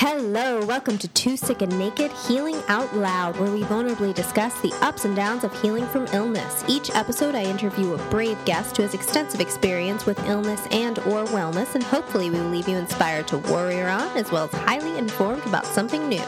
Hello, welcome to Two Sick and Naked Healing Out Loud, where we vulnerably discuss the ups and downs of healing from illness. Each episode, I interview a brave guest who has extensive experience with illness and or wellness, and hopefully we will leave you inspired to warrior on, as well as highly informed about something new.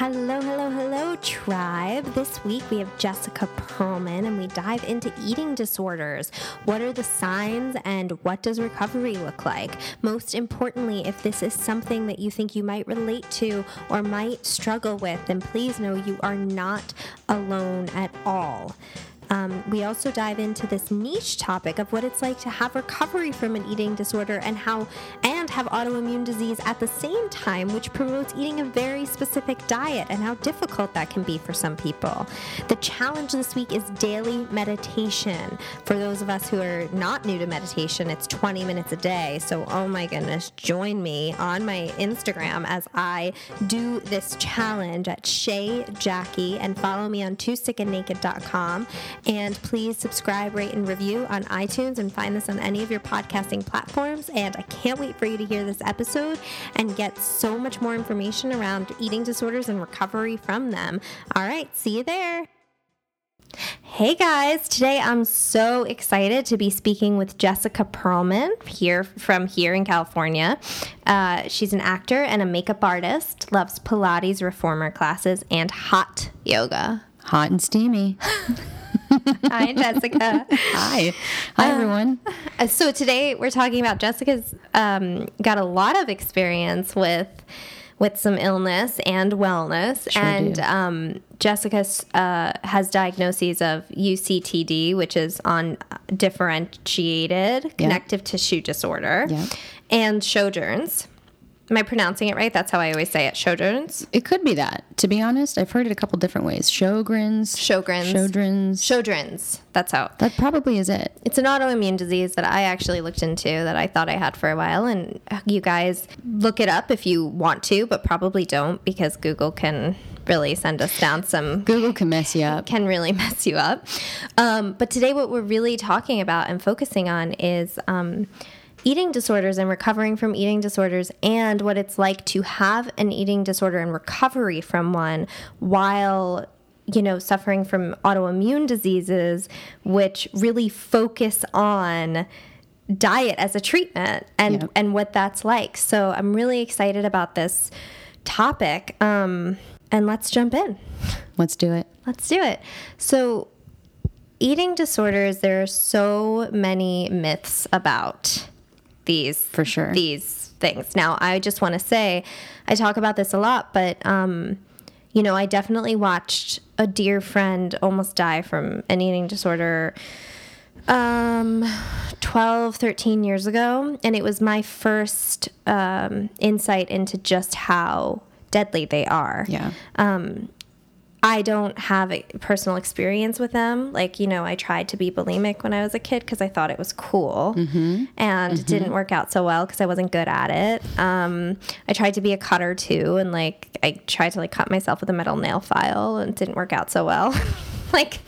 Hello, hello, hello, tribe. This week we have Jessica Perlman and we dive into eating disorders. What are the signs and what does recovery look like? Most importantly, if this is something that you think you might relate to or might struggle with, then please know you are not alone at all. Um, we also dive into this niche topic of what it's like to have recovery from an eating disorder and how and have autoimmune disease at the same time, which promotes eating a very specific diet and how difficult that can be for some people. The challenge this week is daily meditation. For those of us who are not new to meditation, it's 20 minutes a day. So, oh my goodness, join me on my Instagram as I do this challenge at Shay Jackie and follow me on twosickandnaked.com. And please subscribe, rate, and review on iTunes and find this on any of your podcasting platforms. And I can't wait for you to hear this episode and get so much more information around eating disorders and recovery from them. All right, see you there. Hey guys, today I'm so excited to be speaking with Jessica Perlman here from here in California. Uh, she's an actor and a makeup artist, loves Pilates reformer classes and hot yoga. Hot and steamy. Hi, Jessica. Hi. Hi, everyone. Uh, so today we're talking about Jessica's um, got a lot of experience with with some illness and wellness, Sure and um, Jessica uh, has diagnoses of UCTD, which is on differentiated connective tissue disorder, Yeah. and Sjogren's. Am I pronouncing it right? That's how I always say it. Sjogren's. It could be that. To be honest, I've heard it a couple different ways. Sjogren's. Sjogren's. Sjogren's. Sjogren's. That's how. that probably is it. It's an autoimmune disease that I actually looked into that I thought I had for a while. And you guys look it up if you want to, but probably don't because Google can really send us down some Google can mess you up. can really mess you up. Um, but today, what we're really talking about and focusing on is um, eating disorders and recovering from eating disorders and what it's like to have an eating disorder and recovery from one while you know suffering from autoimmune diseases which really focus on diet as a treatment and Yep. and what that's like so i'm really excited about this topic um, and let's jump in Let's do it. Let's do it. So, eating disorders, there are so many myths about these For sure. these things. Now, I just want to say, I talk about this a lot, but um, you know, I definitely watched a dear friend almost die from an eating disorder um 12 13 years ago and it was my first um insight into just how deadly they are Yeah. I don't have a personal experience with them. Like, you know, I tried to be bulimic when I was a kid because I thought it was cool. And it didn't work out so well because I wasn't good at it. Um, I tried to be a cutter too. And like, I tried to like cut myself with a metal nail file and it didn't work out so well. like,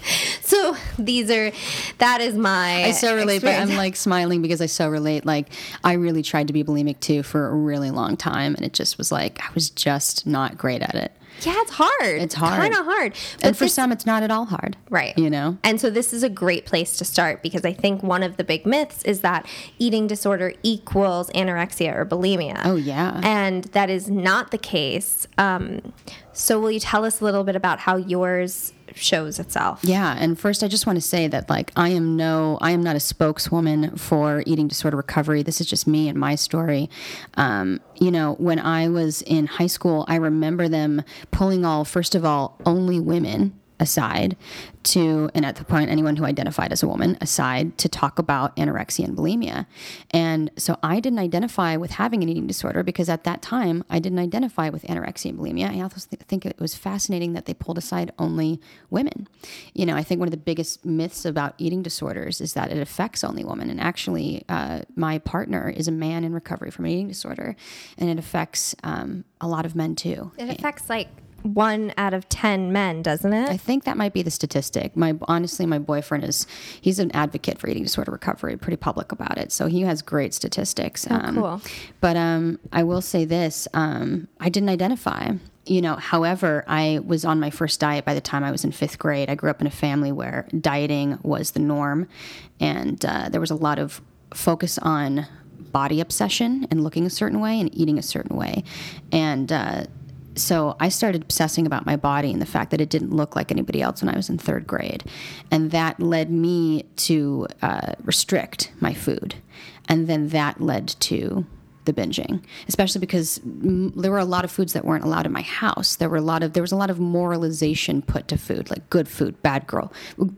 so these are, that is my. I so relate, but. I'm like smiling because I so relate. Like, I really tried to be bulimic too for a really long time, and it just was like, I was just not great at it. Yeah, it's hard. It's hard. Kind of hard. and for this- some, it's not at all hard. Right. You know? And so this is a great place to start because I think one of the big myths is that eating disorder equals anorexia or bulimia. Oh, yeah. And that is not the case. Um, so will you tell us a little bit about how yours shows itself? Yeah, and first I just want to say that like I am no I am not a spokeswoman for eating disorder recovery. This is just me and my story. Um, you know, when I was in high school, I remember them pulling all first of all only women aside to and at the point anyone who identified as a woman aside to talk about anorexia and bulimia. And so i didn't identify with having an eating disorder because at that time i didn't identify with anorexia and bulimia. I also th- think it was fascinating that they pulled aside only women. You know i think one of the biggest myths about eating disorders is that it affects only women. And actually uh, my partner is a man in recovery from an eating disorder and it affects um, a lot of men too. It affects like one out of 10 men, doesn't it? I think that might be the statistic. My honestly, my boyfriend is he's an advocate for eating disorder recovery, pretty public about it. So he has great statistics. Oh, um, cool. But um, I will say this: um, I didn't identify. You know, however, I was on my first diet by the time I was in fifth grade. I grew up in a family where dieting was the norm, and uh, there was a lot of focus on body obsession and looking a certain way and eating a certain way, and. Uh, so I started obsessing about my body and the fact that it didn't look like anybody else when I was in third grade. And that led me to uh, restrict my food. And then that led to the binging, especially because there were a lot of foods that weren't allowed in my house. There were a lot of there was a lot of moralization put to food, like good food, bad girl,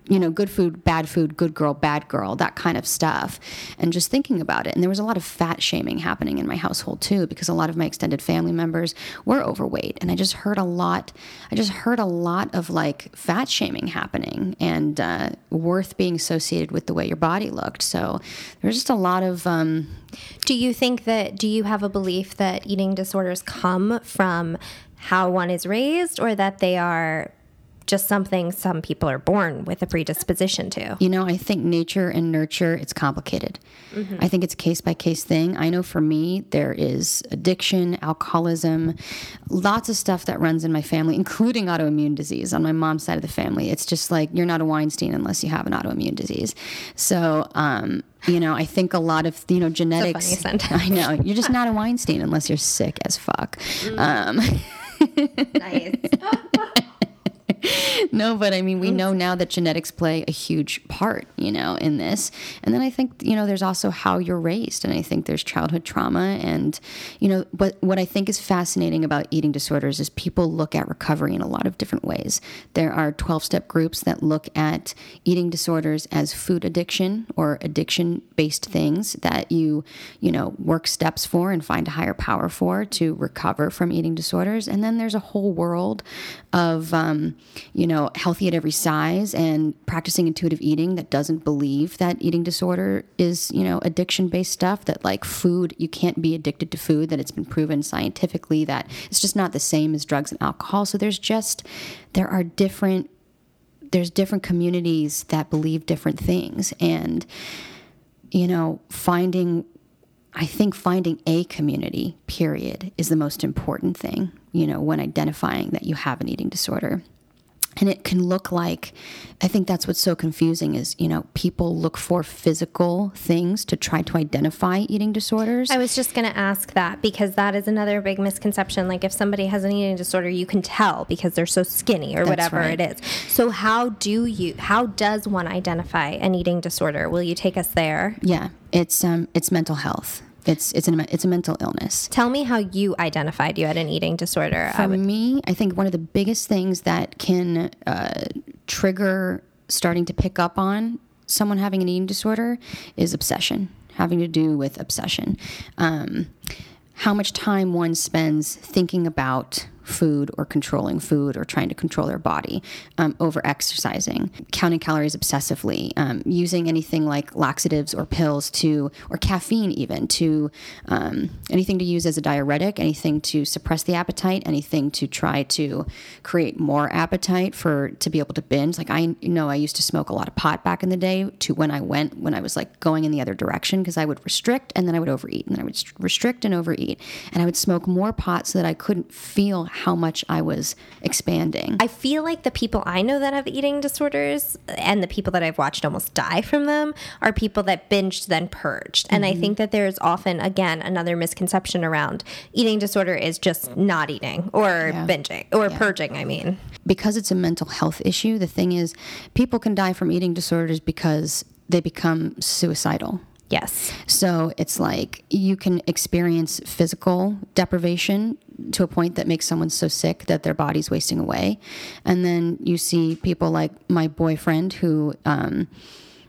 you know, good food, bad food, good girl, bad girl, that kind of stuff. And just thinking about it, and there was a lot of fat shaming happening in my household too, because a lot of my extended family members were overweight, and I just heard a lot. I just heard a lot of like fat shaming happening and uh, worth being associated with the way your body looked. So there's just a lot of um, do you think that, do you have a belief that eating disorders come from how one is raised or that they are just something some people are born with a predisposition to. You know, I think nature and nurture, it's complicated. Mm-hmm. I think it's a case by case thing. I know for me, there is addiction, alcoholism, lots of stuff that runs in my family, including autoimmune disease on my mom's side of the family. It's just like you're not a Weinstein unless you have an autoimmune disease. So, um, you know, I think a lot of you know genetics. I know you're just not a Weinstein unless you're sick as fuck. Mm. Um, nice. no, but I mean, we know now that genetics play a huge part, you know, in this. And then I think, you know, there's also how you're raised. And I think there's childhood trauma. And, you know, but what I think is fascinating about eating disorders is people look at recovery in a lot of different ways. There are 12 step groups that look at eating disorders as food addiction or addiction based things that you, you know, work steps for and find a higher power for to recover from eating disorders. And then there's a whole world of, um, you know, healthy at every size and practicing intuitive eating that doesn't believe that eating disorder is, you know, addiction based stuff, that like food, you can't be addicted to food, that it's been proven scientifically that it's just not the same as drugs and alcohol. So there's just, there are different, there's different communities that believe different things. And, you know, finding I think finding a community, period, is the most important thing, you know, when identifying that you have an eating disorder and it can look like i think that's what's so confusing is you know people look for physical things to try to identify eating disorders. I was just going to ask that because that is another big misconception. Like if somebody has an eating disorder you can tell because they're so skinny or that's whatever right. it is. So how do you how does one identify an eating disorder? Will you take us there? Yeah it's um it's mental health it's it's an it's a mental illness. Tell me how you identified you had an eating disorder. For would... me, I think one of the biggest things that can uh, trigger starting to pick up on someone having an eating disorder is obsession, having to do with obsession. Um, how much time one spends thinking about food or controlling food or trying to control their body, um, over exercising, counting calories obsessively, um, using anything like laxatives or pills to, or caffeine even, to um, anything to use as a diuretic, anything to suppress the appetite, anything to try to create more appetite for to be able to binge. Like I you know I used to smoke a lot of pot back in the day to when I went when I was like going in the other direction because I would restrict and then I would overeat and then I would restrict and overeat and I would smoke more pot so that I couldn't feel how much I was expanding. I feel like the people I know that have eating disorders and the people that I've watched almost die from them are people that binged then purged. And mm-hmm. I think that there's often, again, another misconception around eating disorder is just not eating or yeah. binging or yeah. purging, I mean. Because it's a mental health issue, the thing is, people can die from eating disorders because they become suicidal Yes. So it's like you can experience physical deprivation to a point that makes someone so sick that their body's wasting away. And then you see people like my boyfriend who, um,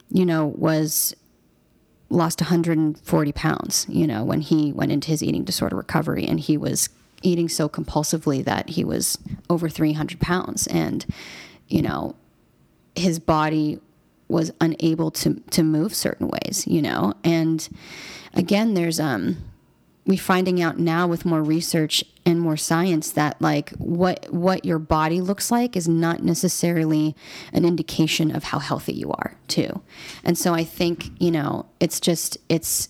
you know, was lost 140 pounds, you know, when he went into his eating disorder recovery and he was eating so compulsively that he was over 300 pounds. And, you know, his body was unable to to move certain ways, you know. And again, there's um we finding out now with more research and more science that like what what your body looks like is not necessarily an indication of how healthy you are too and so i think you know it's just it's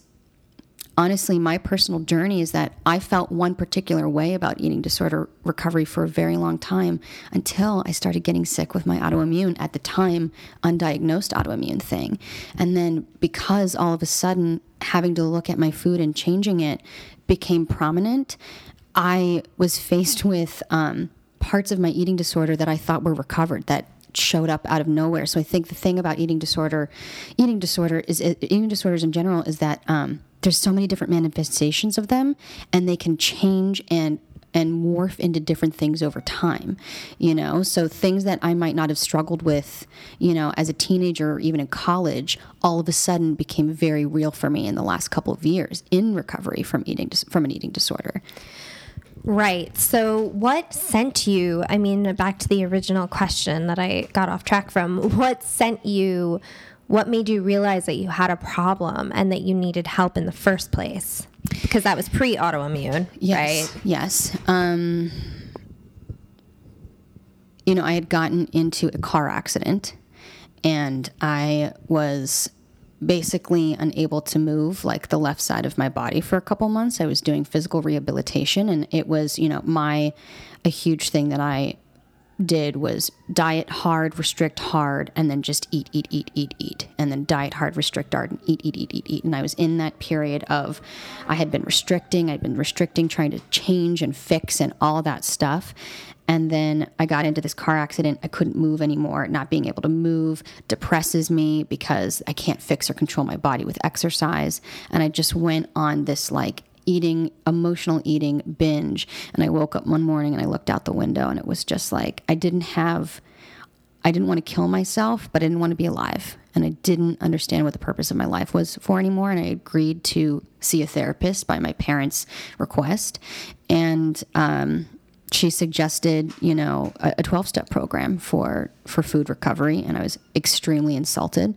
honestly, my personal journey is that I felt one particular way about eating disorder recovery for a very long time until I started getting sick with my autoimmune, at the time, undiagnosed autoimmune thing. And then because all of a sudden having to look at my food and changing it became prominent, I was faced with um, parts of my eating disorder that I thought were recovered, that showed up out of nowhere. So I think the thing about eating disorder, eating disorder is eating disorders in general is that um, there's so many different manifestations of them and they can change and and morph into different things over time you know so things that i might not have struggled with you know as a teenager or even in college all of a sudden became very real for me in the last couple of years in recovery from eating from an eating disorder Right. So, what sent you? I mean, back to the original question that I got off track from. What sent you what made you realize that you had a problem and that you needed help in the first place? Because that was pre autoimmune, yes, right? Yes. Um, you know, I had gotten into a car accident and I was basically unable to move like the left side of my body for a couple months. I was doing physical rehabilitation and it was, you know, my a huge thing that I did was diet hard, restrict hard, and then just eat, eat, eat, eat, eat, and then diet hard, restrict hard, and eat, eat, eat, eat, eat. And I was in that period of I had been restricting, I'd been restricting, trying to change and fix and all that stuff. And then I got into this car accident. I couldn't move anymore. Not being able to move depresses me because I can't fix or control my body with exercise. And I just went on this like eating, emotional eating binge. And I woke up one morning and I looked out the window and it was just like I didn't have, I didn't want to kill myself, but I didn't want to be alive. And I didn't understand what the purpose of my life was for anymore. And I agreed to see a therapist by my parents' request. And, um, she suggested, you know, a 12 step program for for food recovery and I was extremely insulted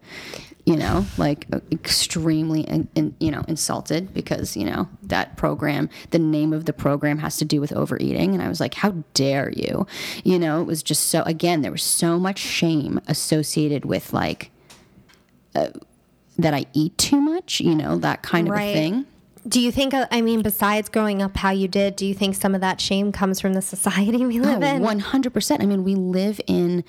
you know, like uh, extremely, in, in, you know, insulted because, you know, that program, the name of the program has to do with overeating. And I was like, how dare you? You know, it was just so, again, there was so much shame associated with like, uh, that I eat too much, you know, that kind right. of a thing. Do you think, uh, I mean, besides growing up how you did, do you think some of that shame comes from the society we live oh, in? 100%. I mean, we live in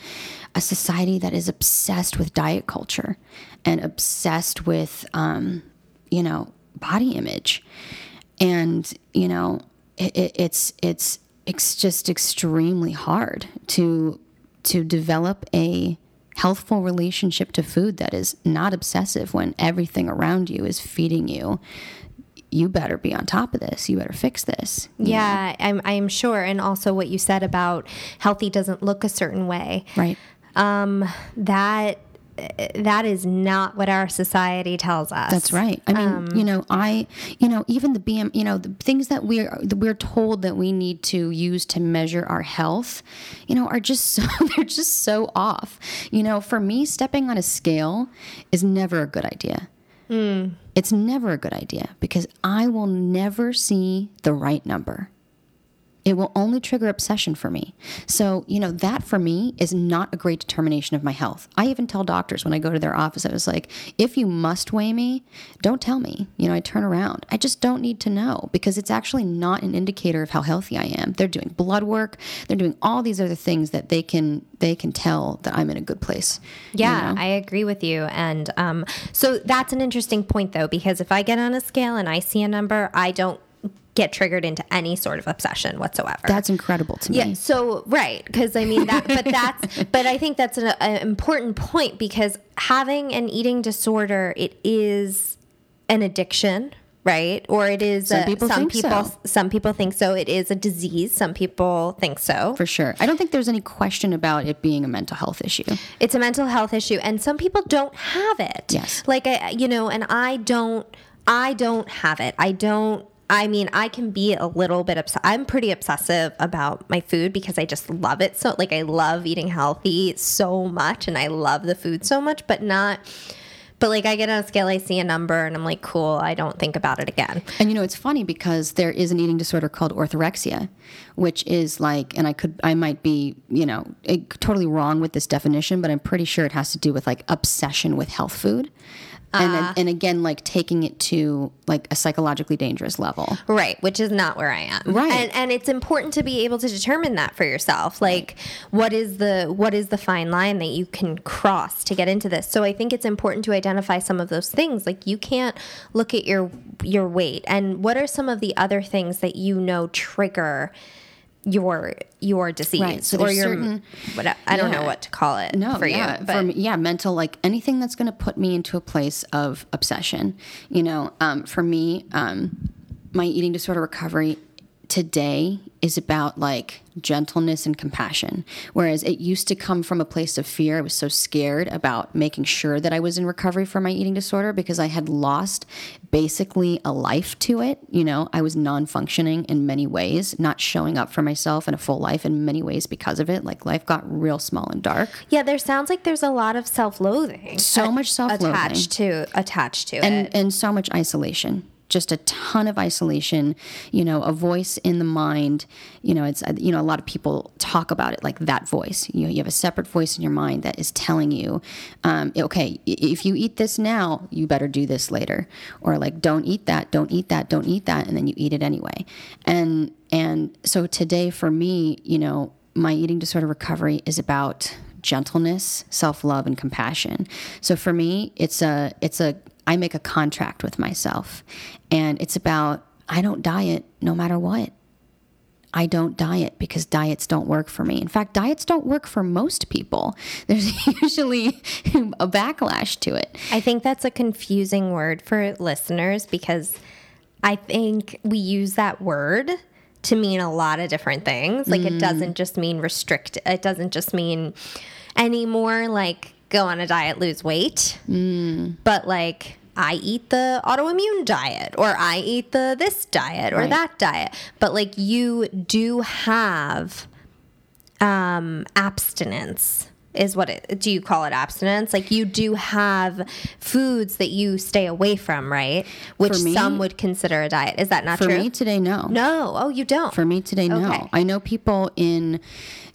a society that is obsessed with diet culture and obsessed with, um, you know, body image. And, you know, it, it, it's, it's, it's just extremely hard to, to develop a, healthful relationship to food that is not obsessive when everything around you is feeding you you better be on top of this. You better fix this. Yeah, I'm, I'm sure. And also what you said about healthy doesn't look a certain way. Right. Um, that that is not what our society tells us. That's right. I mean, um, you know, I, you know, even the BM, you know, the things that we're we're told that we need to use to measure our health, you know, are just so they're just so off. You know, for me, stepping on a scale is never a good idea. Mm. It's never a good idea because I will never see the right number. It will only trigger obsession for me. So, you know, that for me is not a great determination of my health. I even tell doctors when I go to their office, I was like, if you must weigh me, don't tell me. You know, I turn around. I just don't need to know because it's actually not an indicator of how healthy I am. They're doing blood work, they're doing all these other things that they can they can tell that I'm in a good place. Yeah, you know? I agree with you. And um, so that's an interesting point though, because if I get on a scale and I see a number, I don't get triggered into any sort of obsession whatsoever. That's incredible to me. Yeah. So right, because I mean that, but that's, but I think that's an, an important point because having an eating disorder, it is an addiction, right? Or it is some a, people some people so. some people think so. It is a disease. Some people think so. For sure. I don't think there's any question about it being a mental health issue. It's a mental health issue and some people don't have it. Yes. Like I you know, and I don't I don't have it. I don't I mean, I can be a little bit obsessed. I'm pretty obsessive about my food because I just love it so. Like, I love eating healthy so much and I love the food so much, but not But like I get on a scale, I see a number, and I'm like, cool. I don't think about it again. And you know, it's funny because there is an eating disorder called orthorexia, which is like, and I could, I might be, you know, totally wrong with this definition, but I'm pretty sure it has to do with like obsession with health food. And, Ah. and again, like taking it to like a psychologically dangerous level. Right, which is not where I am. Right. And and it's important to be able to determine that for yourself. Like what is the what is the fine line that you can cross to get into this? So I think it's important to identify some of those things. Like you can't look at your your weight and what are some of the other things that you know trigger your your disease Right, so or there's your certain- what I don't know what to call it No, for yeah, you. for me, yeah, mental like anything that's going to put me into a place of obsession. You know, um, for me, um, my eating disorder recovery today is about like gentleness and compassion. Whereas it used to come from a place of fear. I was so scared about making sure that I was in recovery for my eating disorder because I had lost basically a life to it. You know, I was non functioning in many ways, not showing up for myself in a full life in many ways because of it. Like life got real small and dark. yeah, there sounds like there's a lot of self-loathing. So much self-loathing. attached to attached to and it. and so much isolation just a ton of isolation you know a voice in the mind you know it's you know a lot of people talk about it like that voice you know you have a separate voice in your mind that is telling you um, okay if you eat this now you better do this later or like don't eat that don't eat that don't eat that and then you eat it anyway and and so today for me you know my eating disorder recovery is about gentleness, self-love and compassion. So for me, it's a it's a I make a contract with myself and it's about I don't diet no matter what. I don't diet because diets don't work for me. In fact, diets don't work for most people. There's usually a backlash to it. I think that's a confusing word for listeners because I think we use that word to mean a lot of different things. Like it mm. doesn't just mean restrict, it doesn't just mean anymore like go on a diet, lose weight, but like I eat the autoimmune diet or I eat the this diet or Right. that diet. But like you do have um, abstinence is what it do you call it abstinence like you do have foods that you stay away from right which me- some would consider a diet is that not For true me today, no. no oh you don't For me today, no. Okay. I know people in,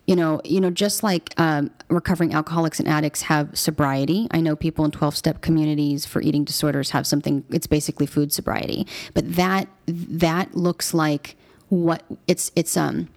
you know, you know, just like um, recovering alcoholics and addicts have sobriety. I know people in twelve-step communities for eating disorders have something. It's basically food sobriety, but that that looks like what it's it's um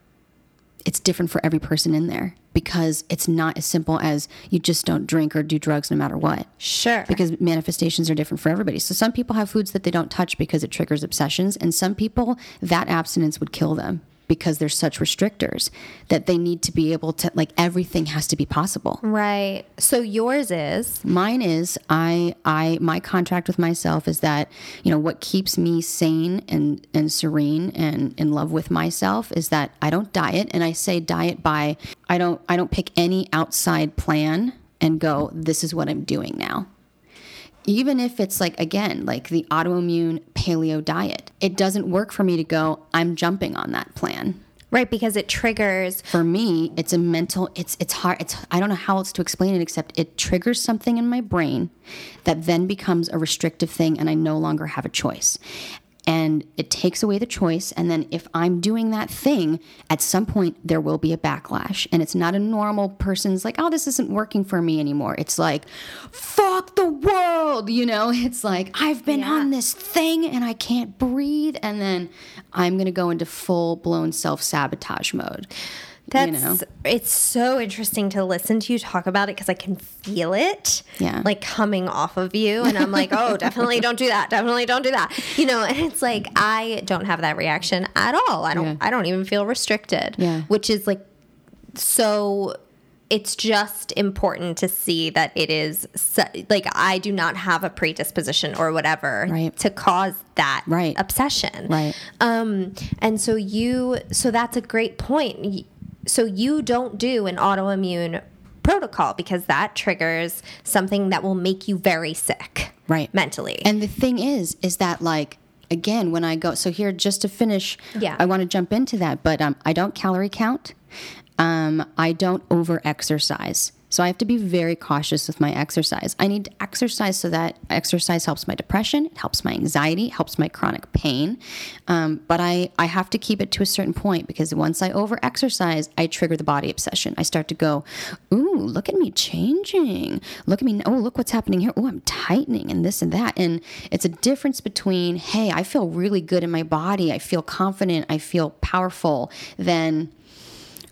it's different for every person in there because it's not as simple as you just don't drink or do drugs no matter what sure because manifestations are different for everybody. So some people have foods that they don't touch because it triggers obsessions, and some people that abstinence would kill them because they're such restrictors that they need to be able to like everything has to be possible. right so yours is Mine is I I my contract with myself is that you know what keeps me sane and and serene and in love with myself is that I don't diet and I say diet by I don't I don't pick any outside plan and go this is what I'm doing now. Even if it's like again like the autoimmune paleo diet. It doesn't work for me to go I'm jumping on that plan right because it triggers for me it's a mental it's it's hard it's i don't know how else to explain it except it triggers something in my brain that then becomes a restrictive thing and i no longer have a choice and it takes away the choice. And then if i'm doing that thing at some point there will be a backlash. And it's not a normal person's like oh this isn't working for me anymore. It's like fuck the world you know? It's like i've been Yeah. on this thing and i can't breathe. And then i'm going to go into full blown self-sabotage mode That's you know it's so interesting to listen to you talk about it because I can feel it, Yeah. like coming off of you, and I'm like, oh, definitely don't do that, definitely don't do that, you know. And it's like I don't have that reaction at all. I don't. Yeah. I don't even feel restricted. Yeah. which is like so. It's just important to see that it is like I do not have a predisposition or whatever Right. to cause that Right. obsession. Right. Um, and so you, so that's a great point. So you don't do an autoimmune protocol because that triggers something that will make you very sick, Right. Mentally. And the thing is, is that like again, when I go, so here just to finish, Yeah. I want to jump into that, but um, I don't calorie count. Um, I don't over exercise. So I have to be very cautious with my exercise. I need to exercise so that exercise helps my depression, it helps my anxiety, helps my chronic pain. Um, but I, I have to keep it to a certain point because once I over exercise, I trigger the body obsession. I start to go, ooh, look at me changing. Look at me. Oh, look what's happening here. Oh, I'm tightening and this and that. And it's a difference between, hey, I feel really good in my body. I feel confident. I feel powerful. Than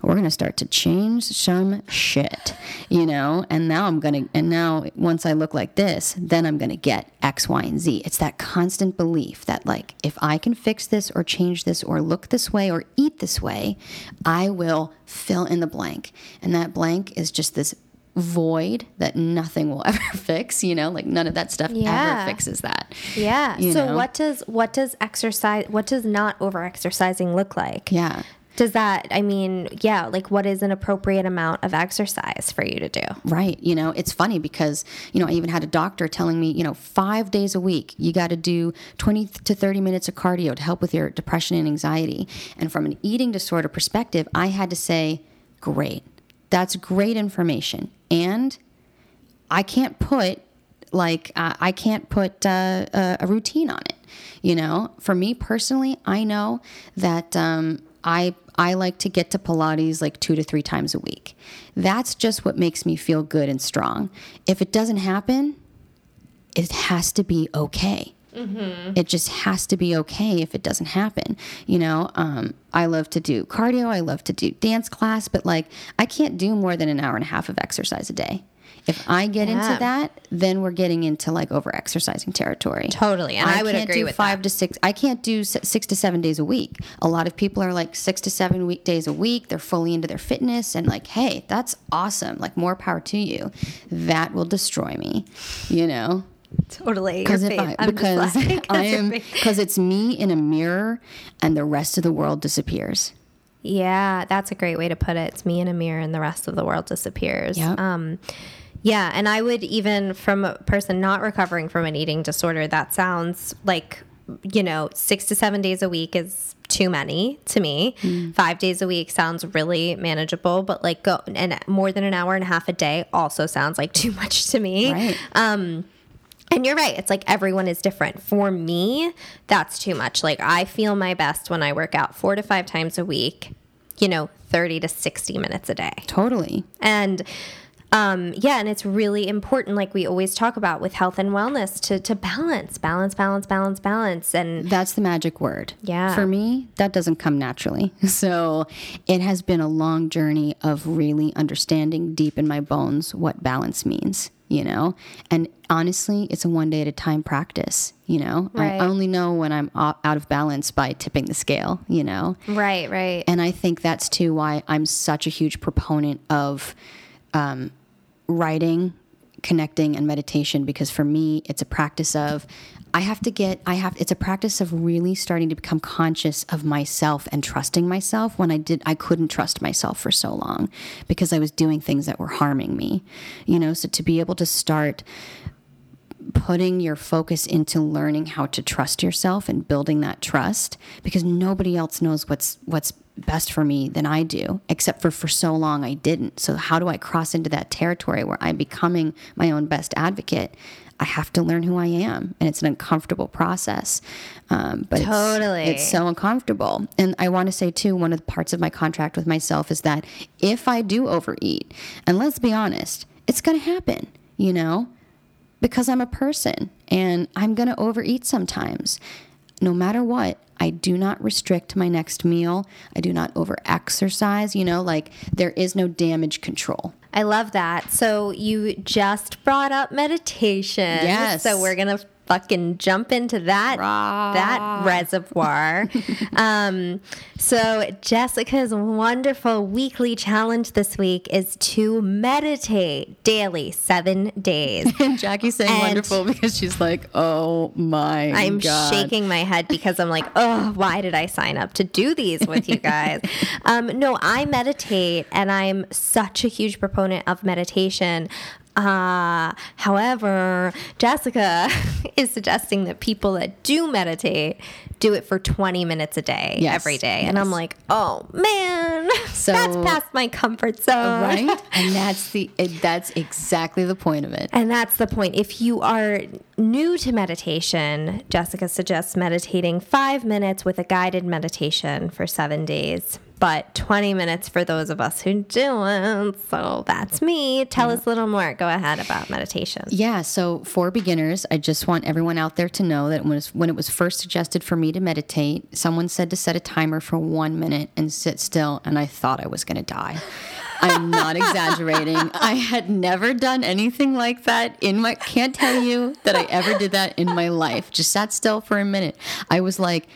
we're going to start to change some shit, you know? And now I'm going to, and now once I look like this, then I'm going to get X, Y, and Z. It's that constant belief that, like, if I can fix this or change this or look this way or eat this way, I will fill in the blank. And that blank is just this void that nothing will ever fix you know like none of that stuff Yeah. ever fixes that Yeah. So know? what does what does exercise what does not over exercising look like? yeah Does that I mean, yeah, like what is an appropriate amount of exercise for you to do? Right. You know, it's funny because, you know, I even had a doctor telling me, you know, five days a week, you got to do 20 to 30 minutes of cardio to help with your depression and anxiety. And from an eating disorder perspective, I had to say, great. That's great information. And I can't put like uh, I can't put uh, a, a routine on it. You know, for me personally, I know that um, I I like to get to Pilates like two to three times a week. That's just what makes me feel good and strong. If it doesn't happen, it has to be okay. It just has to be okay if it doesn't happen. You know, um, I love to do cardio, I love to do dance class, but like I can't do more than an hour and a half of exercise a day. If I get Yeah. into that, then we're getting into like over exercising territory. Totally, and I would can't agree do with five that. to six. I can't do six to seven days a week. A lot of people are like six to seven weekdays a week. They're fully into their fitness and like, hey, that's awesome. Like more power to you. That will destroy me. You know, Totally. because if I because I am because it's me in a mirror and the rest of the world disappears. Yeah, that's a great way to put it. It's me in a mirror and the rest of the world disappears. Yep. Um, yeah, and I would even from a person not recovering from an eating disorder, that sounds like, you know, six to seven days a week is too many to me. Mm. Five days a week sounds really manageable, but like go and more than an hour and a half a day also sounds like too much to me. Right. And you're right. It's like everyone is different. For me, that's too much. Like I feel my best when I work out four to five times a week, you know, 30 to 60 minutes a day. Totally. And um, yeah, and it's really important, like we always talk about with health and wellness, to, to balance, balance, balance, balance, balance. And That's the magic word. Yeah. For me, that doesn't come naturally. So it has been a long journey of really understanding deep in my bones what balance means, you know? And honestly, it's a one day at a time practice, you know? Right. I only know when I'm out of balance by tipping the scale, you know? right, right. And I think that's too why I'm such a huge proponent of um, writing, connecting, and meditation because for me, it's a practice of. I have to get, I have, it's a practice of really starting to become conscious of myself and trusting myself when I did, I couldn't trust myself for so long because I was doing things that were harming me, you know? So to be able to start putting your focus into learning how to trust yourself and building that trust because nobody else knows what's what's best for me than I do except for for so long I didn't so how do I cross into that territory where I'm becoming my own best advocate I have to learn who I am and it's an uncomfortable process um, but it's- Totally. it's so uncomfortable and I want to say too one of the parts of my contract with myself is that if I do overeat and let's be honest it's going to happen you know because I'm a person and I'm going to overeat sometimes. No matter what, I do not restrict my next meal. I do not over exercise. You know, like there is no damage control. I love that. So you just brought up meditation. Yes. So we're gonna fucking jump into that Rah. that reservoir. um, so Jessica's wonderful weekly challenge this week is to meditate daily, seven days. And Jackie's saying And- wonderful because she's like, oh my I'm God. shaking my head because I'm like, oh, why did I sign up to do these with you guys? um, no, I meditate and I'm such a huge proponent of meditation. Uh, however, Jessica is suggesting that people that do meditate do it for 20 minutes a day Yes, every day. And. I'm like, oh man, So- that's past my comfort zone. right and that's the it, that's exactly the point of it And that's the point. If you are new to meditation, Jessica suggests meditating five minutes with a guided meditation for seven days, but 20 minutes for those of us who don't. So that's me. Tell us a little more. Go ahead about meditation. Yeah, so for beginners, I just want everyone out there to know that when, it's, when it was first suggested for me to meditate, someone said to set a timer for one minute and sit still, and I thought I was going to die. I'm not exaggerating. I had never done anything like that in my can't tell you that I ever did that in my life. Just sat still for a minute. I was like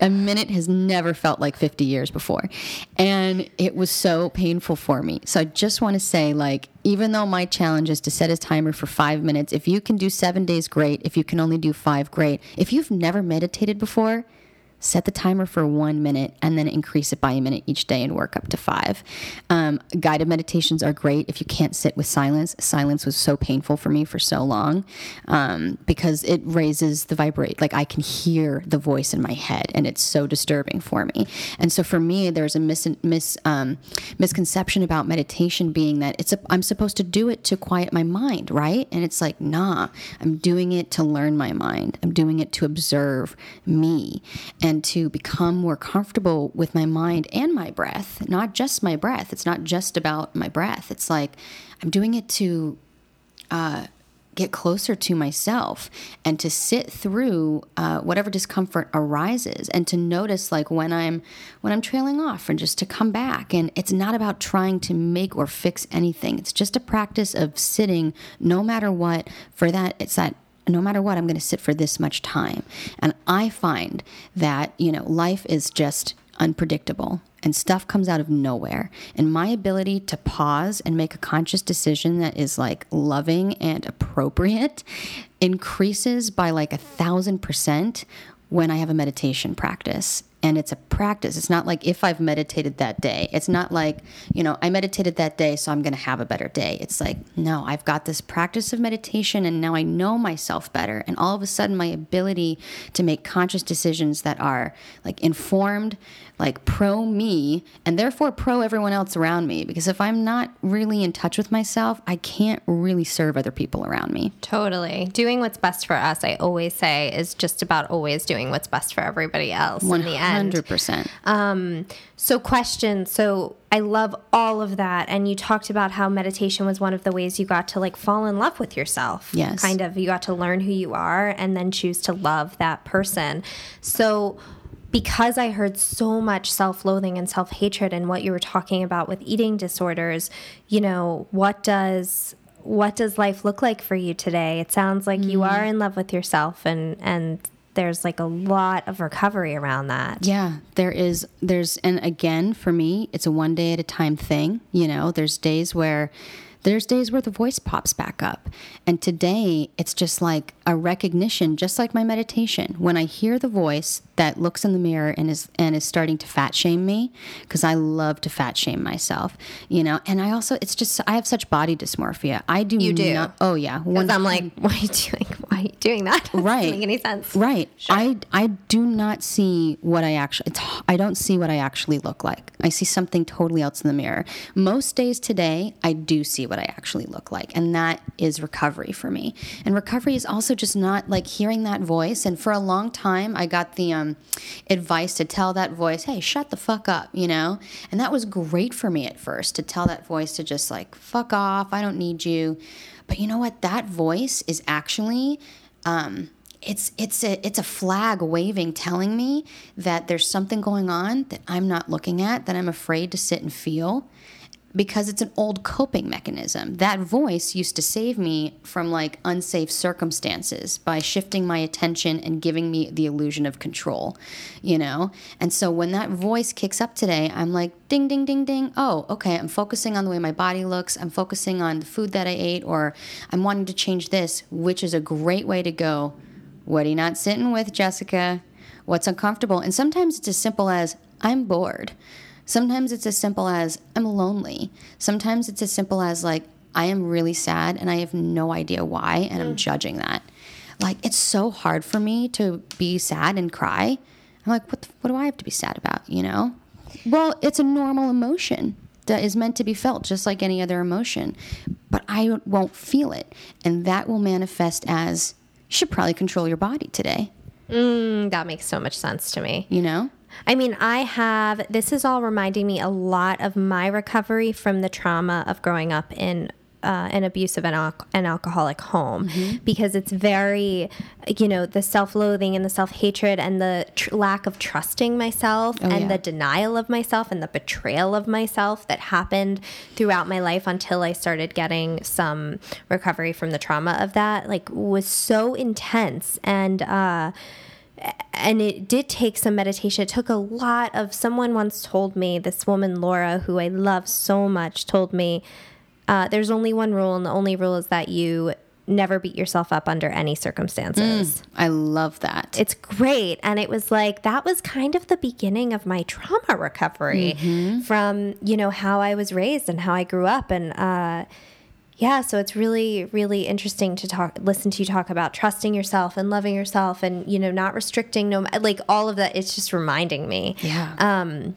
a minute has never felt like 50 years before. And it was so painful for me. So I just want to say, like, even though my challenge is to set a timer for five minutes, if you can do seven days, great. If you can only do five, great. If you've never meditated before, set the timer for one minute and then increase it by a minute each day and work up to five. Um, guided meditations are great if you can't sit with silence. Silence was so painful for me for so long um, because it raises the vibrate. Like I can hear the voice in my head and it's so disturbing for me. And so for me, there's a mis- mis- um, misconception about meditation being that it's a, I'm supposed to do it to quiet my mind, right? And it's like, nah, I'm doing it to learn my mind. I'm doing it to observe me and to become more comfortable with my mind and my breath, not just my breath. It's not just about my breath. It's like I'm doing it to uh, get closer to myself and to sit through uh, whatever discomfort arises and to notice like when i'm when i'm trailing off and just to come back and it's not about trying to make or fix anything it's just a practice of sitting no matter what for that it's that no matter what i'm going to sit for this much time and i find that you know life is just unpredictable and stuff comes out of nowhere. And my ability to pause and make a conscious decision that is like loving and appropriate increases by like a thousand percent when I have a meditation practice. And it's a practice. It's not like if I've meditated that day. It's not like, you know, I meditated that day, so I'm going to have a better day. It's like, no, I've got this practice of meditation and now I know myself better. And all of a sudden, my ability to make conscious decisions that are like informed, like pro me, and therefore pro everyone else around me. Because if I'm not really in touch with myself, I can't really serve other people around me. Totally. Doing what's best for us, I always say, is just about always doing what's best for everybody else in the end. 100%. Um, so, question. So, I love all of that. And you talked about how meditation was one of the ways you got to like fall in love with yourself. Yes. Kind of. You got to learn who you are and then choose to love that person. So, because I heard so much self loathing and self hatred and what you were talking about with eating disorders, you know, what does what does life look like for you today? It sounds like you are in love with yourself and and there's like a lot of recovery around that. Yeah, there is. There's, and again, for me, it's a one day at a time thing. You know, there's days where. There's days where the voice pops back up. And today, it's just like a recognition, just like my meditation. When I hear the voice that looks in the mirror and is and is starting to fat shame me, because I love to fat shame myself, you know. And I also, it's just I have such body dysmorphia. I do. You do? Not, oh yeah. Because I'm like, why are you doing? Why are you doing that? Right. Doesn't make any sense. Right. I I do not see what I actually it's, I don't see what I actually look like. I see something totally else in the mirror. Most days today, I do see what I actually look like, and that is recovery for me. And recovery is also just not like hearing that voice. And for a long time, I got the um, advice to tell that voice, "Hey, shut the fuck up," you know. And that was great for me at first to tell that voice to just like fuck off. I don't need you. But you know what? That voice is actually um, it's it's a it's a flag waving telling me that there's something going on that I'm not looking at that I'm afraid to sit and feel because it's an old coping mechanism. That voice used to save me from like unsafe circumstances by shifting my attention and giving me the illusion of control, you know? And so when that voice kicks up today, I'm like ding ding ding ding. Oh, okay, I'm focusing on the way my body looks. I'm focusing on the food that I ate or I'm wanting to change this, which is a great way to go. What are you not sitting with, Jessica? What's uncomfortable? And sometimes it's as simple as I'm bored. Sometimes it's as simple as I'm lonely. Sometimes it's as simple as like I am really sad and I have no idea why, and I'm judging that. Like, it's so hard for me to be sad and cry. I'm like, what, the, what do I have to be sad about, you know? Well, it's a normal emotion that is meant to be felt just like any other emotion, but I won't feel it. And that will manifest as you should probably control your body today, Mm, that makes so much sense to me. you know? I mean, I have, this is all reminding me a lot of my recovery from the trauma of growing up in uh, an abusive and, al- and alcoholic home because it's very, you know, the self loathing and the self hatred and the tr- lack of trusting myself and yeah. the denial of myself and the betrayal of myself that happened throughout my life until I started getting some recovery from the trauma of that, like, was so intense. And, uh, and it did take some meditation. It took a lot of someone once told me, this woman, Laura, who I love so much, told me, uh, there's only one rule, and the only rule is that you never beat yourself up under any circumstances. I love that. It's great. And it was like, that was kind of the beginning of my trauma recovery from, you know, how I was raised and how I grew up. And, uh, yeah, so it's really, really interesting to talk, listen to you talk about trusting yourself and loving yourself, and you know, not restricting, no, like all of that. It's just reminding me. yeah. Um,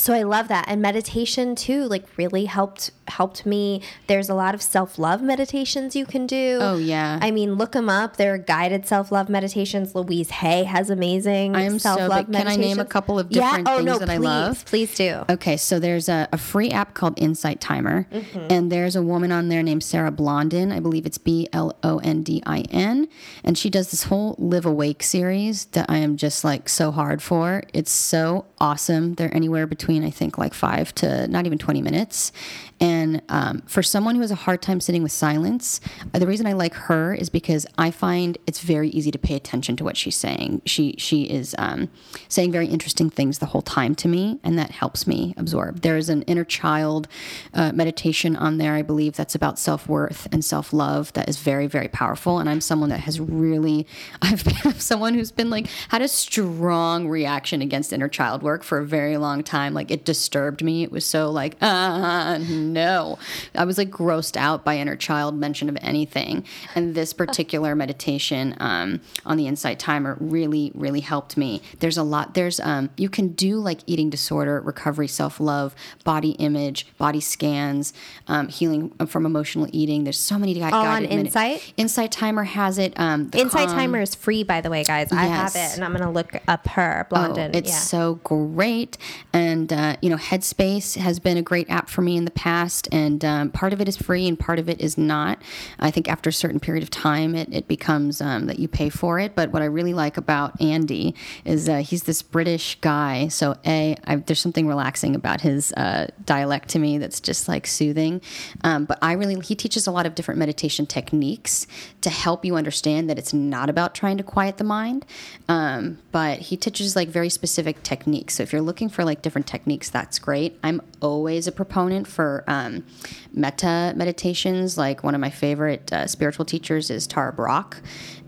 so I love that, and meditation too. Like really helped helped me. There's a lot of self love meditations you can do. Oh, yeah. I mean, look them up. there are guided self love meditations. Louise Hay has amazing I am so self love big. Can I name a couple of yeah. different Oh things no, that please, I love? please do. Okay, so there's a, a free app called Insight Timer, Mm-hmm. and there's a woman on there named Sarah Blondin. I believe it's B L O N D I N, and she does this whole Live Awake series that I am just like so hard for. It's so awesome. They're anywhere between I think like five to not even 20 minutes. And um, for someone who has a hard time sitting with silence, uh, the reason I like her is because I find it's very easy to pay attention to what she's saying. She she is um, saying very interesting things the whole time to me, and that helps me absorb. There is an inner child uh, meditation on there, I believe, that's about self worth and self love. That is very very powerful. And I'm someone that has really, I've been someone who's been like had a strong reaction against inner child work for a very long time. Like it disturbed me. It was so like ah no, I was like grossed out by inner child mention of anything. And this particular meditation um, on the Insight Timer really really helped me. There's a lot. There's um, you can do like eating disorder recovery, self love, body image, body scans, um, healing from emotional eating. There's so many guided on Insight? Insight Timer has it. Um, the Insight Calm- Timer is free, by the way, guys. I have it, and I'm gonna look up her Blondin. Oh, it's yeah. so great. And, uh, you know, Headspace has been a great app for me in the past. And um, part of it is free and part of it is not. I think after a certain period of time, it, it becomes um, that you pay for it. But what I really like about Andy is uh, he's this British guy. So, A, I, there's something relaxing about his uh, dialect to me that's just like soothing. Um, but I really, he teaches a lot of different meditation techniques to help you understand that it's not about trying to quiet the mind. Um, but he teaches like very specific techniques. So if you're looking for like different techniques, that's great. I'm always a proponent for um, meditations. Like one of my favorite uh, spiritual teachers is Tara Brach,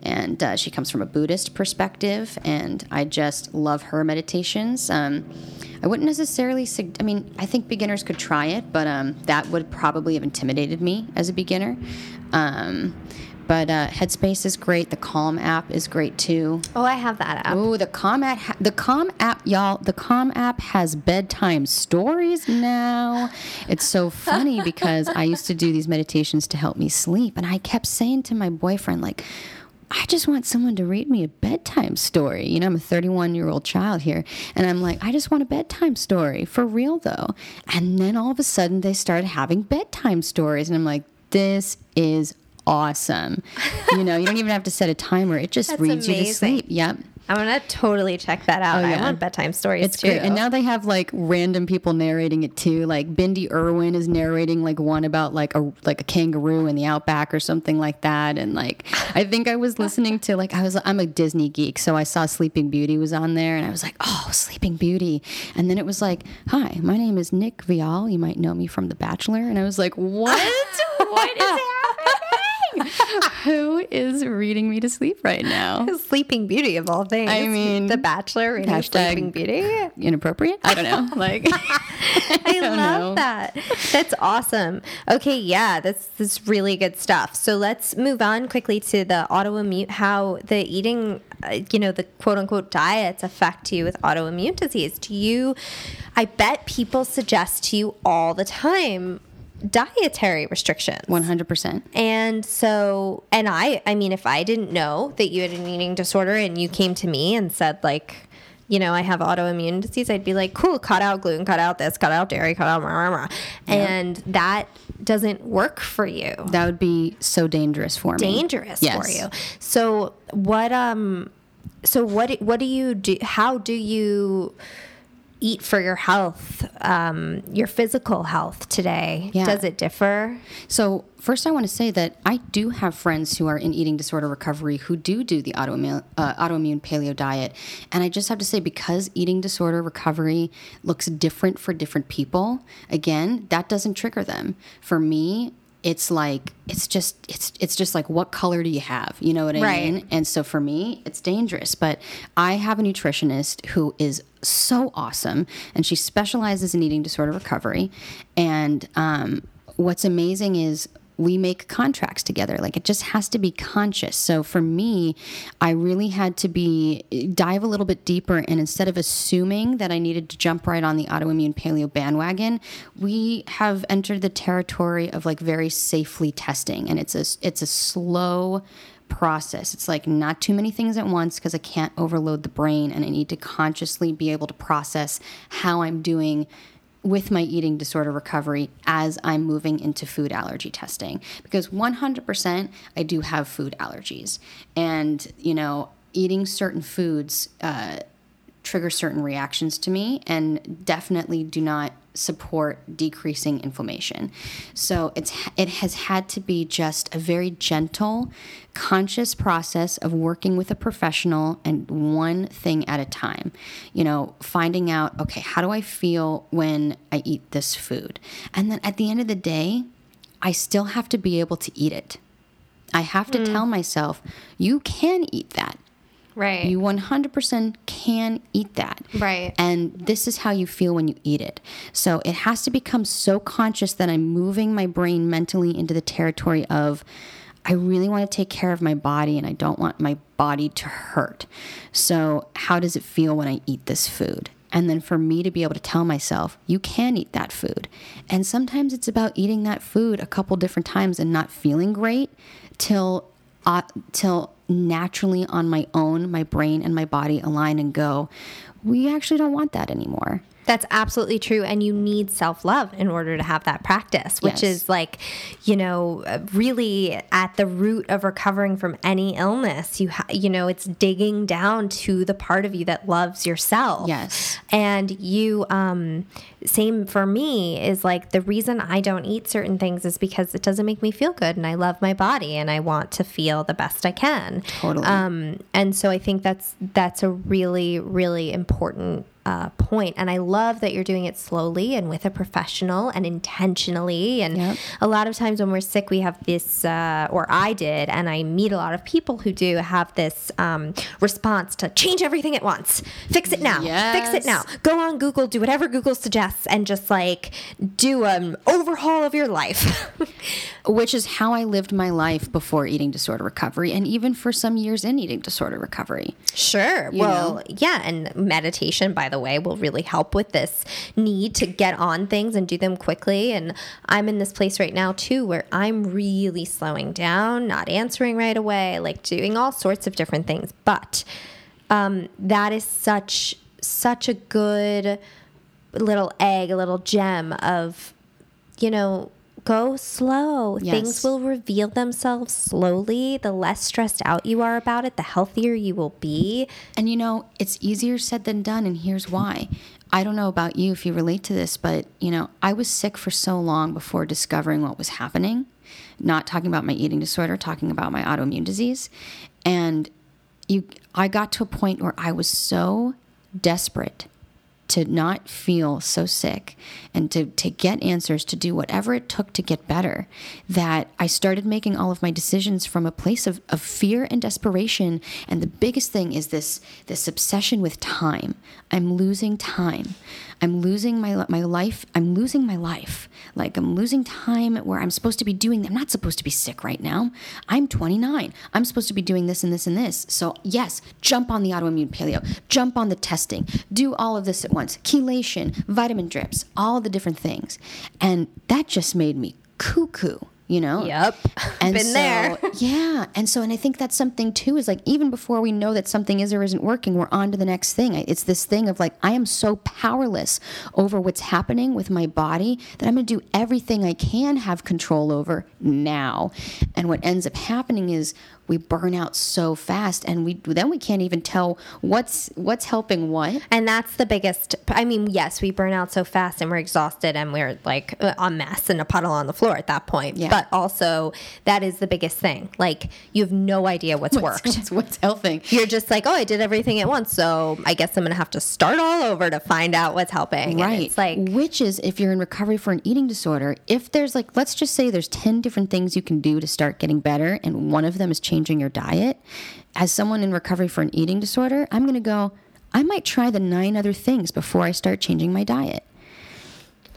and uh, she comes from a Buddhist perspective, and I just love her meditations. Um, I wouldn't necessarily. Sug- I mean, I think beginners could try it, but um, that would probably have intimidated me as a beginner. Um, but uh, Headspace is great. The Calm app is great too. oh, I have that app. Oh, the Calm app, ha- the Calm app, y'all. The Calm app has bedtime stories now. It's so funny because I used to do these meditations to help me sleep, and I kept saying to my boyfriend, like, I just want someone to read me a bedtime story. You know, I'm a 31 year old child here, and I'm like, I just want a bedtime story for real though. And then all of a sudden, they started having bedtime stories, and I'm like, this is awesome. You know, you don't even have to set a timer; it just That's reads you to sleep. Yep. I'm gonna totally check that out. Oh, I yeah. want bedtime stories It's too. great. And now they have like random people narrating it too. Like Bindi Irwin is narrating like one about like a like a kangaroo in the outback or something like that. And like I think I was listening to like I was I'm a Disney geek, so I saw Sleeping Beauty was on there and I was like, "Oh, Sleeping Beauty." And then it was like, "Hi, my name is Nick Viall. You might know me from The Bachelor." And I was like, "What? what is happening?" Who is reading me to sleep right now? Sleeping Beauty of all things. I mean, The Bachelor reading hashtag- Sleeping Beauty. Inappropriate? I don't know. Like, I don't love know. that. That's awesome. Okay, yeah, that's that's really good stuff. So let's move on quickly to the autoimmune, how the eating, uh, you know, the quote unquote diets affect you with autoimmune disease. Do you? I bet people suggest to you all the time dietary restrictions. 100%. And so, and I, I mean, if I didn't know that you had an eating disorder and you came to me and said, like, you know, I have autoimmune disease, I'd be like, cool, cut out gluten, cut out this, cut out dairy, cut out, rah, rah, rah. and that doesn't work for you. That would be so dangerous for me. Dangerous Yes. for you. So, what, um, so what, what do you do? How do you eat for your health, um, your physical health today? Yeah. Does it differ? So, first, I want to say that I do have friends who are in eating disorder recovery who do do the autoimmune, uh, autoimmune paleo diet. And I just have to say, because eating disorder recovery looks different for different people, again, that doesn't trigger them. For me, it's like it's just it's it's just like what color do you have? You know what i Right. mean? And so for me it's dangerous. But i have a nutritionist who is so awesome and she specializes in eating disorder recovery. And um, what's amazing is we make contracts together. Like it just has to be conscious. So for me i really had to be dive a little bit deeper and instead of assuming that i needed to jump right on the autoimmune paleo bandwagon we have entered the territory of like very safely testing. And it's a it's a slow process. It's like not too many things at once because I can't overload the brain and I need to consciously be able to process how I'm doing with my eating disorder recovery as I'm moving into food allergy testing. Because 100% I do have food allergies. And you know eating certain foods uh, trigger certain reactions to me and definitely do not support decreasing inflammation. So it's it has had to be just a very gentle, conscious process of working with a professional and one thing at a time. You know, finding out okay, how do I feel when I eat this food? And then at the end of the day, I still have to be able to eat it. I have to hmm. tell myself, you can eat that. Right. You 100% can eat that. Right. And this is how you feel when you eat it. So it has to become so conscious that I'm moving my brain mentally into the territory of, I really want to take care of my body and I don't want my body to hurt. So, how does it feel when I eat this food? And then for me to be able to tell myself, you can eat that food. And sometimes it's about eating that food a couple different times and not feeling great till uh, till naturally on my own, my brain and my body align and go, we actually don't want that anymore. That's absolutely true. And you need self love in order to have that practice, which Yes. is like, you know, really at the root of recovering from any illness. You, ha- you know, it's digging down to the part of you that loves yourself. Yes. And you, um, same for me, is like the reason I don't eat certain things is because it doesn't make me feel good. And I love my body and I want to feel the best I can. Totally. Um, and so I think that's that's a really really important uh, point. And I love that you're doing it slowly and with a professional and intentionally. And Yep. a lot of times when we're sick, we have this, uh, or I did, and I meet a lot of people who do have this um, response to change everything at once, fix it now, fix it now. Go on Google, do whatever Google suggests, and just like do an overhaul of your life. which is how I lived my life before eating disorder recovery and even for some years in eating disorder recovery. Sure. You well, know? yeah. And meditation, by the way, will really help with this need to get on things and do them quickly. And I'm in this place right now, too, where I'm really slowing down, not answering right away, like doing all sorts of different things. But um, that is such, such a good little egg, a little gem of, you know, go slow. Yes. Things will reveal themselves slowly. The less stressed out you are about it, the healthier you will be. And you know, it's easier said than done, and here's why. I don't know about you if you relate to this, but you know, I was sick for so long before discovering what was happening. Not talking about my eating disorder, talking about my autoimmune disease. And you I got to a point where I was so desperate to not feel so sick and to, to get answers, to do whatever it took to get better, that I started making all of my decisions from a place of, of fear and desperation. And the biggest thing is this, this obsession with time. I'm losing time. I'm losing my my life. I'm losing my life. Like I'm losing time where I'm supposed to be doing. I'm not supposed to be sick right now. I'm 29. I'm supposed to be doing this and this and this. So yes, jump on the autoimmune paleo. Jump on the testing. Do all of this at once. Chelation, vitamin drips, all the different things, and that just made me cuckoo you know? Yep. And Been so, there. yeah. And so, and I think that's something too is like, even before we know that something is or isn't working, we're on to the next thing. It's this thing of like, I am so powerless over what's happening with my body that I'm going to do everything I can have control over now. And what ends up happening is we burn out so fast and we then we can't even tell what's what's helping what And that's the biggest. I mean, yes, we burn out so fast and we're exhausted and we're like a mess and a puddle on the floor at that point. Yeah. But also, that is the biggest thing. Like, you have no idea what's, worked. what's, what's helping You're just like, oh, I did everything at once. So I guess I'm going to have to start all over to find out what's helping. And Right. it's like, which is if you're in recovery for an eating disorder, if there's like, let's just say there's 10 different things you can do to start getting better, and one of them is changing your diet. As someone in recovery for an eating disorder, I'm going to go, I might try the nine other things before I start changing my diet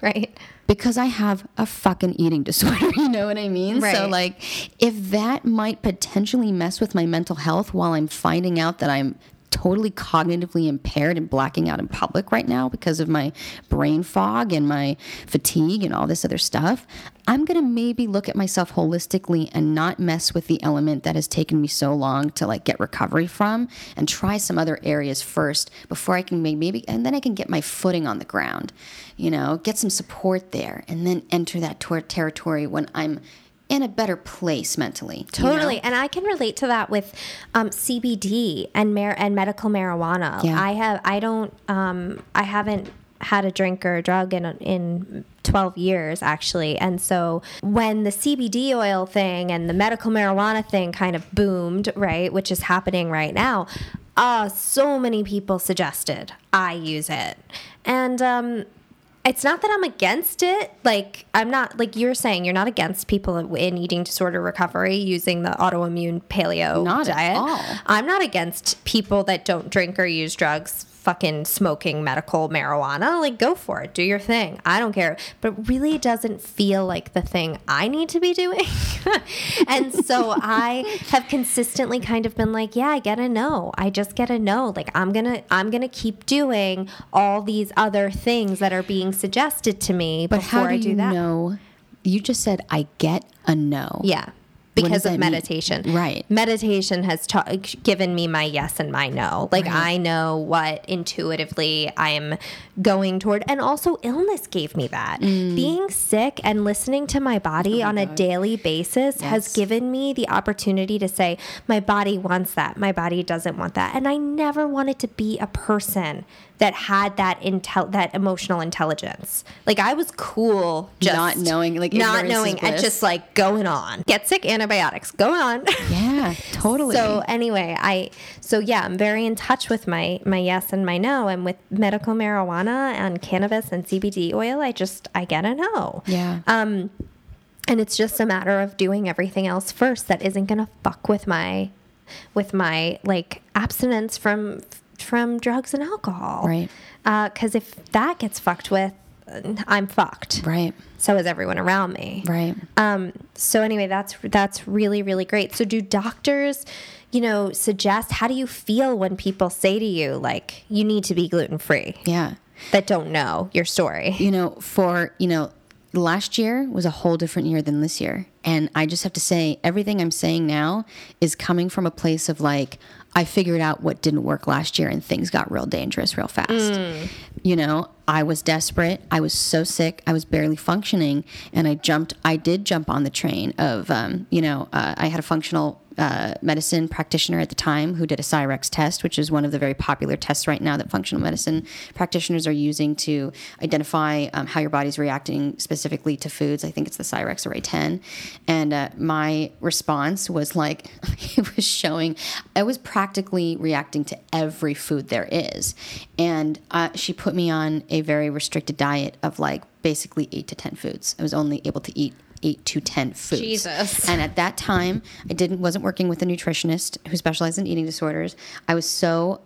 right. because I have a fucking eating disorder. You know what I mean? Right. So, like, if that might potentially mess with my mental health while I'm finding out that I'm totally cognitively impaired and blacking out in public right now because of my brain fog and my fatigue and all this other stuff, I'm going to maybe look at myself holistically and not mess with the element that has taken me so long to like get recovery from and try some other areas first before I can maybe, and then I can get my footing on the ground, you know, get some support there and then enter that tor- territory when I'm in a better place mentally. you know? Totally, and I can relate to that with um, CBD and mar- and medical marijuana. Yeah. I have, I don't, um, I haven't had a drink or a drug in in 12 years actually and so when the CBD oil thing and the medical marijuana thing kind of boomed right which is happening right now uh so many people suggested I use it and um it's not that I'm against it. Like I'm not like you're saying you're not against people in eating disorder recovery using the autoimmune paleo Not at diet. all. I'm not against people that don't drink or use drugs fucking smoking medical marijuana. Like go for it. Do your thing. I don't care. But really it doesn't feel like the thing I need to be doing. and so I have consistently kind of been like, yeah, I get a no. I just get a no. Like I'm going to I'm going to keep doing all these other things that are being suggested to me But before how do I do you that. know? You just said I get a no. Yeah. Because of that mean? meditation. Right. Meditation has ta- given me my yes and my no. Like Right. I know what intuitively I'm going toward. And also, illness gave me that. Mm. Being sick and listening to my body on a daily basis has given me the opportunity to say, my body wants that. My body doesn't want that. And I never wanted to be a person that had that intel that emotional intelligence. Like I was cool just Not knowing, like, not knowing and just like going on. Get sick antibiotics. Going on. Yeah, totally. So anyway, I so yeah, I'm very in touch with my my yes and my no, and with medical marijuana and cannabis and CBD oil, I just I get a no. yeah. Um, and it's just a matter of doing everything else first that isn't gonna fuck with my with my like abstinence from from drugs and alcohol. Right. Because if that gets fucked with, I'm fucked. right. So is everyone around me. Right. Um, so anyway, that's that's really really great. So do doctors, you know, suggest how do you feel when people say to you like you need to be gluten free Yeah. that don't know your story? you know, for, you know, last year was a whole different year than this year. And I just have to say, everything I'm saying now is coming from a place of like, I figured out what didn't work last year and things got real dangerous real fast. You know, I was desperate. I was so sick. I was barely functioning. And I jumped, I did jump on the train of, um, you know, uh, I had a functional uh, medicine practitioner at the time who did a Cyrex test, which is one of the very popular tests right now that functional medicine practitioners are using to identify um, how your body's reacting specifically to foods. I think it's the Cyrex Array 10. And uh, my response was like, it was showing, I was practically reacting to every food there is. And uh, she put me on a very restricted diet of like basically eight to 10 foods. I was only able to eat eight to ten foods. Jesus. And at that time, I didn't wasn't working with a nutritionist who specialized in eating disorders. I was so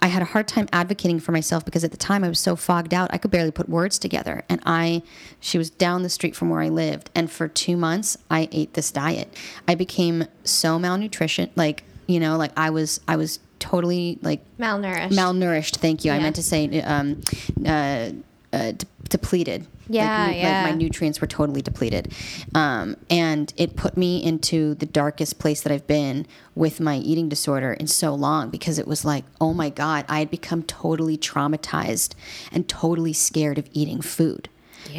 I had a hard time advocating for myself because at the time I was so fogged out I could barely put words together. And I she was down the street from where I lived and for 2 months I ate this diet. I became so malnutrition like, you know, like I was I was totally like Malnourished. malnourished. Thank you. I meant to say um, uh, uh, de- depleted. Yeah, like, yeah. Like my nutrients were totally depleted, um, and it put me into the darkest place that I've been with my eating disorder in so long because it was like, oh my god, I had become totally traumatized and totally scared of eating food.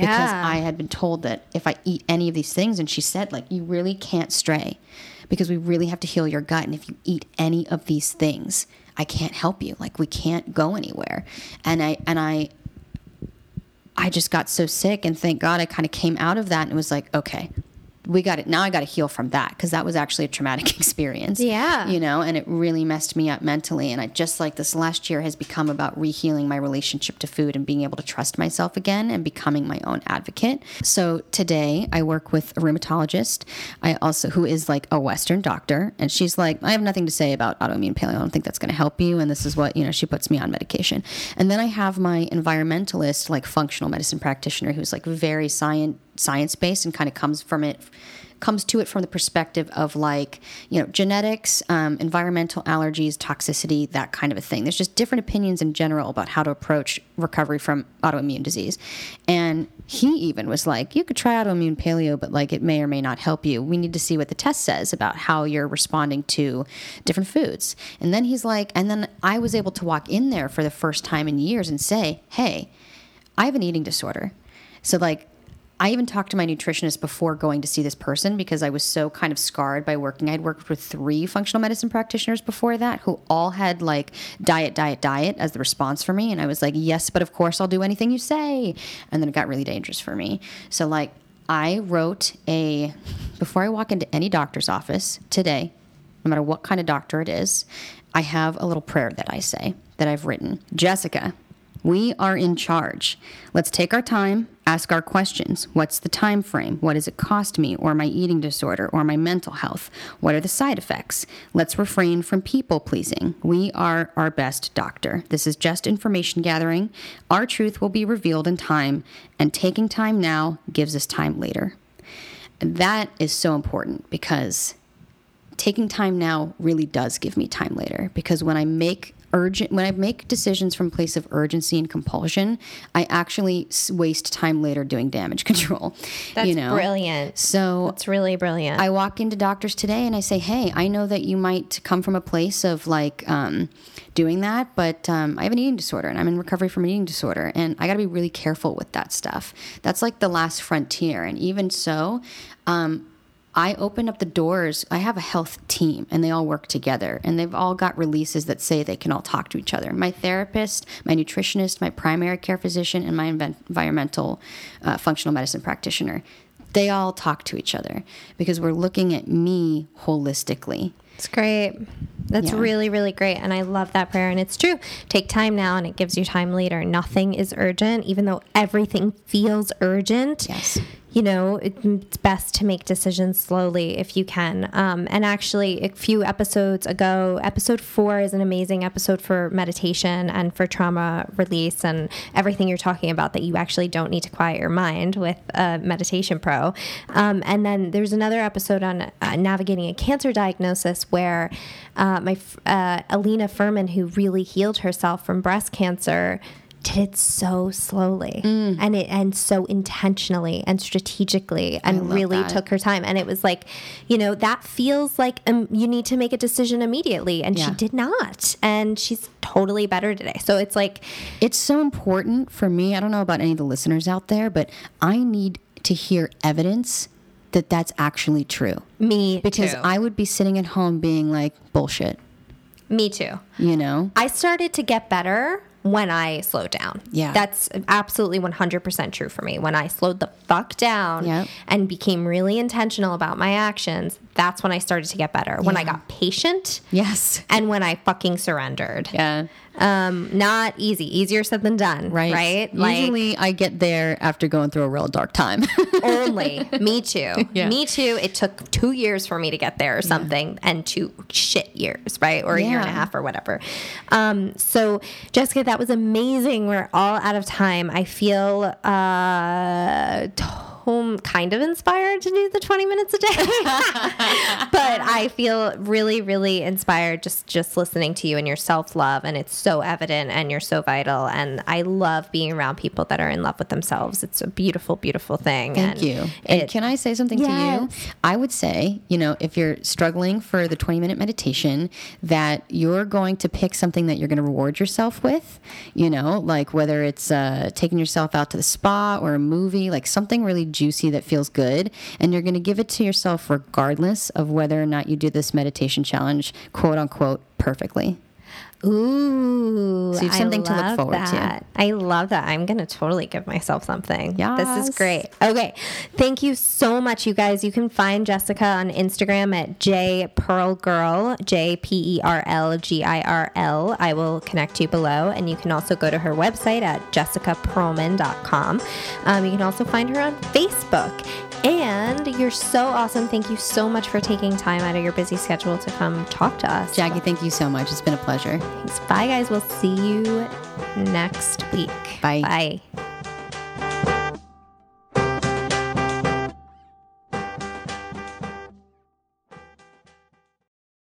Because I had been told that if I eat any of these things, and she said, like, you really can't stray because we really have to heal your gut. And if you eat any of these things, I can't help you. Like, we can't go anywhere. And I, and I, I just got so sick, and thank God I kind of came out of that and it was like, okay, we got it. Now I got to heal from that because that was actually a traumatic experience. Yeah. You know, and it really messed me up mentally. And I just like this last year has become about rehealing my relationship to food and being able to trust myself again and becoming my own advocate. So today I work with a rheumatologist. I also, who is like a Western doctor. And she's like, I have nothing to say about autoimmune paleo. I don't think that's going to help you. And this is what, you know, she puts me on medication. And then I have my environmentalist, like functional medicine practitioner who's like very science science based and kind of comes from it comes to it from the perspective of like you know genetics um, environmental allergies toxicity that kind of a thing. There's just different opinions in general about how to approach recovery from autoimmune disease. And he even was like you could try autoimmune paleo but like it may or may not help you. We need to see what the test says about how you're responding to different foods. And then he's like and then i was able to walk in there for the first time in years and say hey i have an eating disorder. So like I even talked to my nutritionist before going to see this person because I was so kind of scarred by working. I'd worked with three functional medicine practitioners before that who all had like diet, diet, diet as the response for me. And I was like, yes, but of course I'll do anything you say. And then it got really dangerous for me. So, like, I wrote a, before I walk into any doctor's office today, no matter what kind of doctor it is, I have a little prayer that I say that I've written. Jessica, we are in charge. Let's take our time, ask our questions. What's the time frame? What does it cost me or my eating disorder or my mental health? What are the side effects? Let's refrain from people pleasing. We are our best doctor. This is just information gathering. Our truth will be revealed in time, and taking time now gives us time later. That is so important because taking time now really does give me time later because when I make urgent when I make decisions from a place of urgency and compulsion, I actually waste time later doing damage control. That's you know? brilliant. So It's really brilliant. I walk into doctors today and I say, "Hey, I know that you might come from a place of like um, doing that, but um, I have an eating disorder and I'm in recovery from an eating disorder, and I got to be really careful with that stuff. That's like the last frontier, and even so." Um, I open up the doors. I have a health team and they all work together and they've all got releases that say they can all talk to each other. My therapist, my nutritionist, my primary care physician, and my environmental uh, functional medicine practitioner, they all talk to each other because we're looking at me holistically. It's great. That's Yeah. really, really great. And I love that prayer. And it's true. Take time now and it gives you time later. Nothing is urgent, even though everything feels urgent. Yes. You know, it, it's best to make decisions slowly if you can. Um, and actually, a few episodes ago, episode four is an amazing episode for meditation and for trauma release and everything you're talking about that you actually don't need to quiet your mind with a meditation pro. Um, and then there's another episode on uh, navigating a cancer diagnosis where uh, my uh, Alina Furman, who really healed herself from breast cancer, did it so slowly and it and so intentionally and strategically and really that. took her time and it was like you know that feels like um, you need to make a decision immediately and she did not and she's totally better today so it's like It's so important for me. I don't know about any of the listeners out there, but I need to hear evidence that that's actually true. Me Because too. I would be sitting at home being like, bullshit, Me too. you know? I started to get better when I slowed down. Yeah. That's absolutely 100% true for me. When I slowed the fuck down Yep. and became really intentional about my actions, that's when I started to get better. When I got patient Yes. and when I fucking surrendered. Yeah. Um, not easy. Easier said than done. Right. Right? Usually I get there after going through a real dark time. only. Me too. Yeah. Me too. It took two years for me to get there or something, and two shit years, right? Or a year and a half or whatever. Um, so, Jessica, that was amazing. We're all out of time. I feel uh, home kind of inspired to do the 20 minutes a day but i feel really really inspired just just listening to you and your self-love and it's so evident and you're so vital and i love being around people that are in love with themselves it's a beautiful beautiful thing Thank and you. And can I say something to you? I would say, you know, if you're struggling for the 20 minute meditation, that you're going to pick something that you're going to reward yourself with, you know, like whether it's uh, taking yourself out to the spa or a movie, like something really juicy that feels good. And you're going to give it to yourself regardless of whether or not you do this meditation challenge, quote unquote, perfectly. Ooh, So you have something to look forward to. that. I love that. I'm gonna totally give myself something. Yeah, this is great. Okay, thank you so much, you guys. You can find Jessica on Instagram at J Pearl Girl, J P E R L G I R L. I will connect you below, and you can also go to her website at jessicaperlman.com. Um, you can also find her on Facebook. And you're so awesome. Thank you so much for taking time out of your busy schedule to come talk to us. Jackie, thank you so much. It's been a pleasure. Thanks. Bye, guys. We'll see you next week. Bye. Bye.